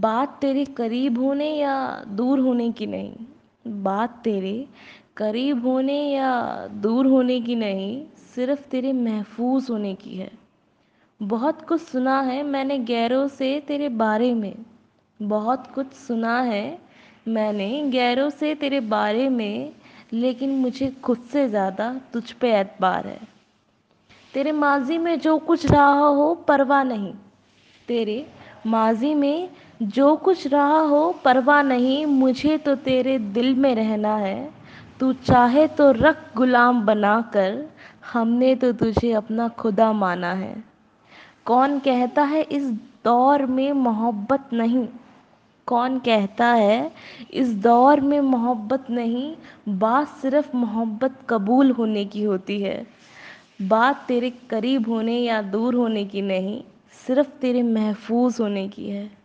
बात तेरे करीब होने या दूर होने की नहीं? बात तेरे करीब होने या दूर होने की नहीं, सिर्फ़ तेरे महफूज होने की है। बहुत कुछ सुना है मैंने गैरों से तेरे बारे में। बहुत कुछ सुना है मैंने गैरों से तेरे बारे में, लेकिन मुझे खुद से ज़्यादा तुझ पे एतबार है। तेरे माजी में जो कुछ रहा हो, परवाह नहीं। तेरे माजी में जो कुछ रहा हो, परवाह नहीं, मुझे तो तेरे दिल में रहना है। तू चाहे तो रख गुलाम बनाकर, हमने तो तुझे अपना खुदा माना है। कौन कहता है, इस दौर में मोहब्बत नहीं? कौन कहता है, इस दौर में मोहब्बत नहीं? बात सिर्फ़ मोहब्बत कबूल होने की होती है। बात तेरे करीब होने या दूर होने की नहीं, सिर्फ़ तेरे महफूज होने की है।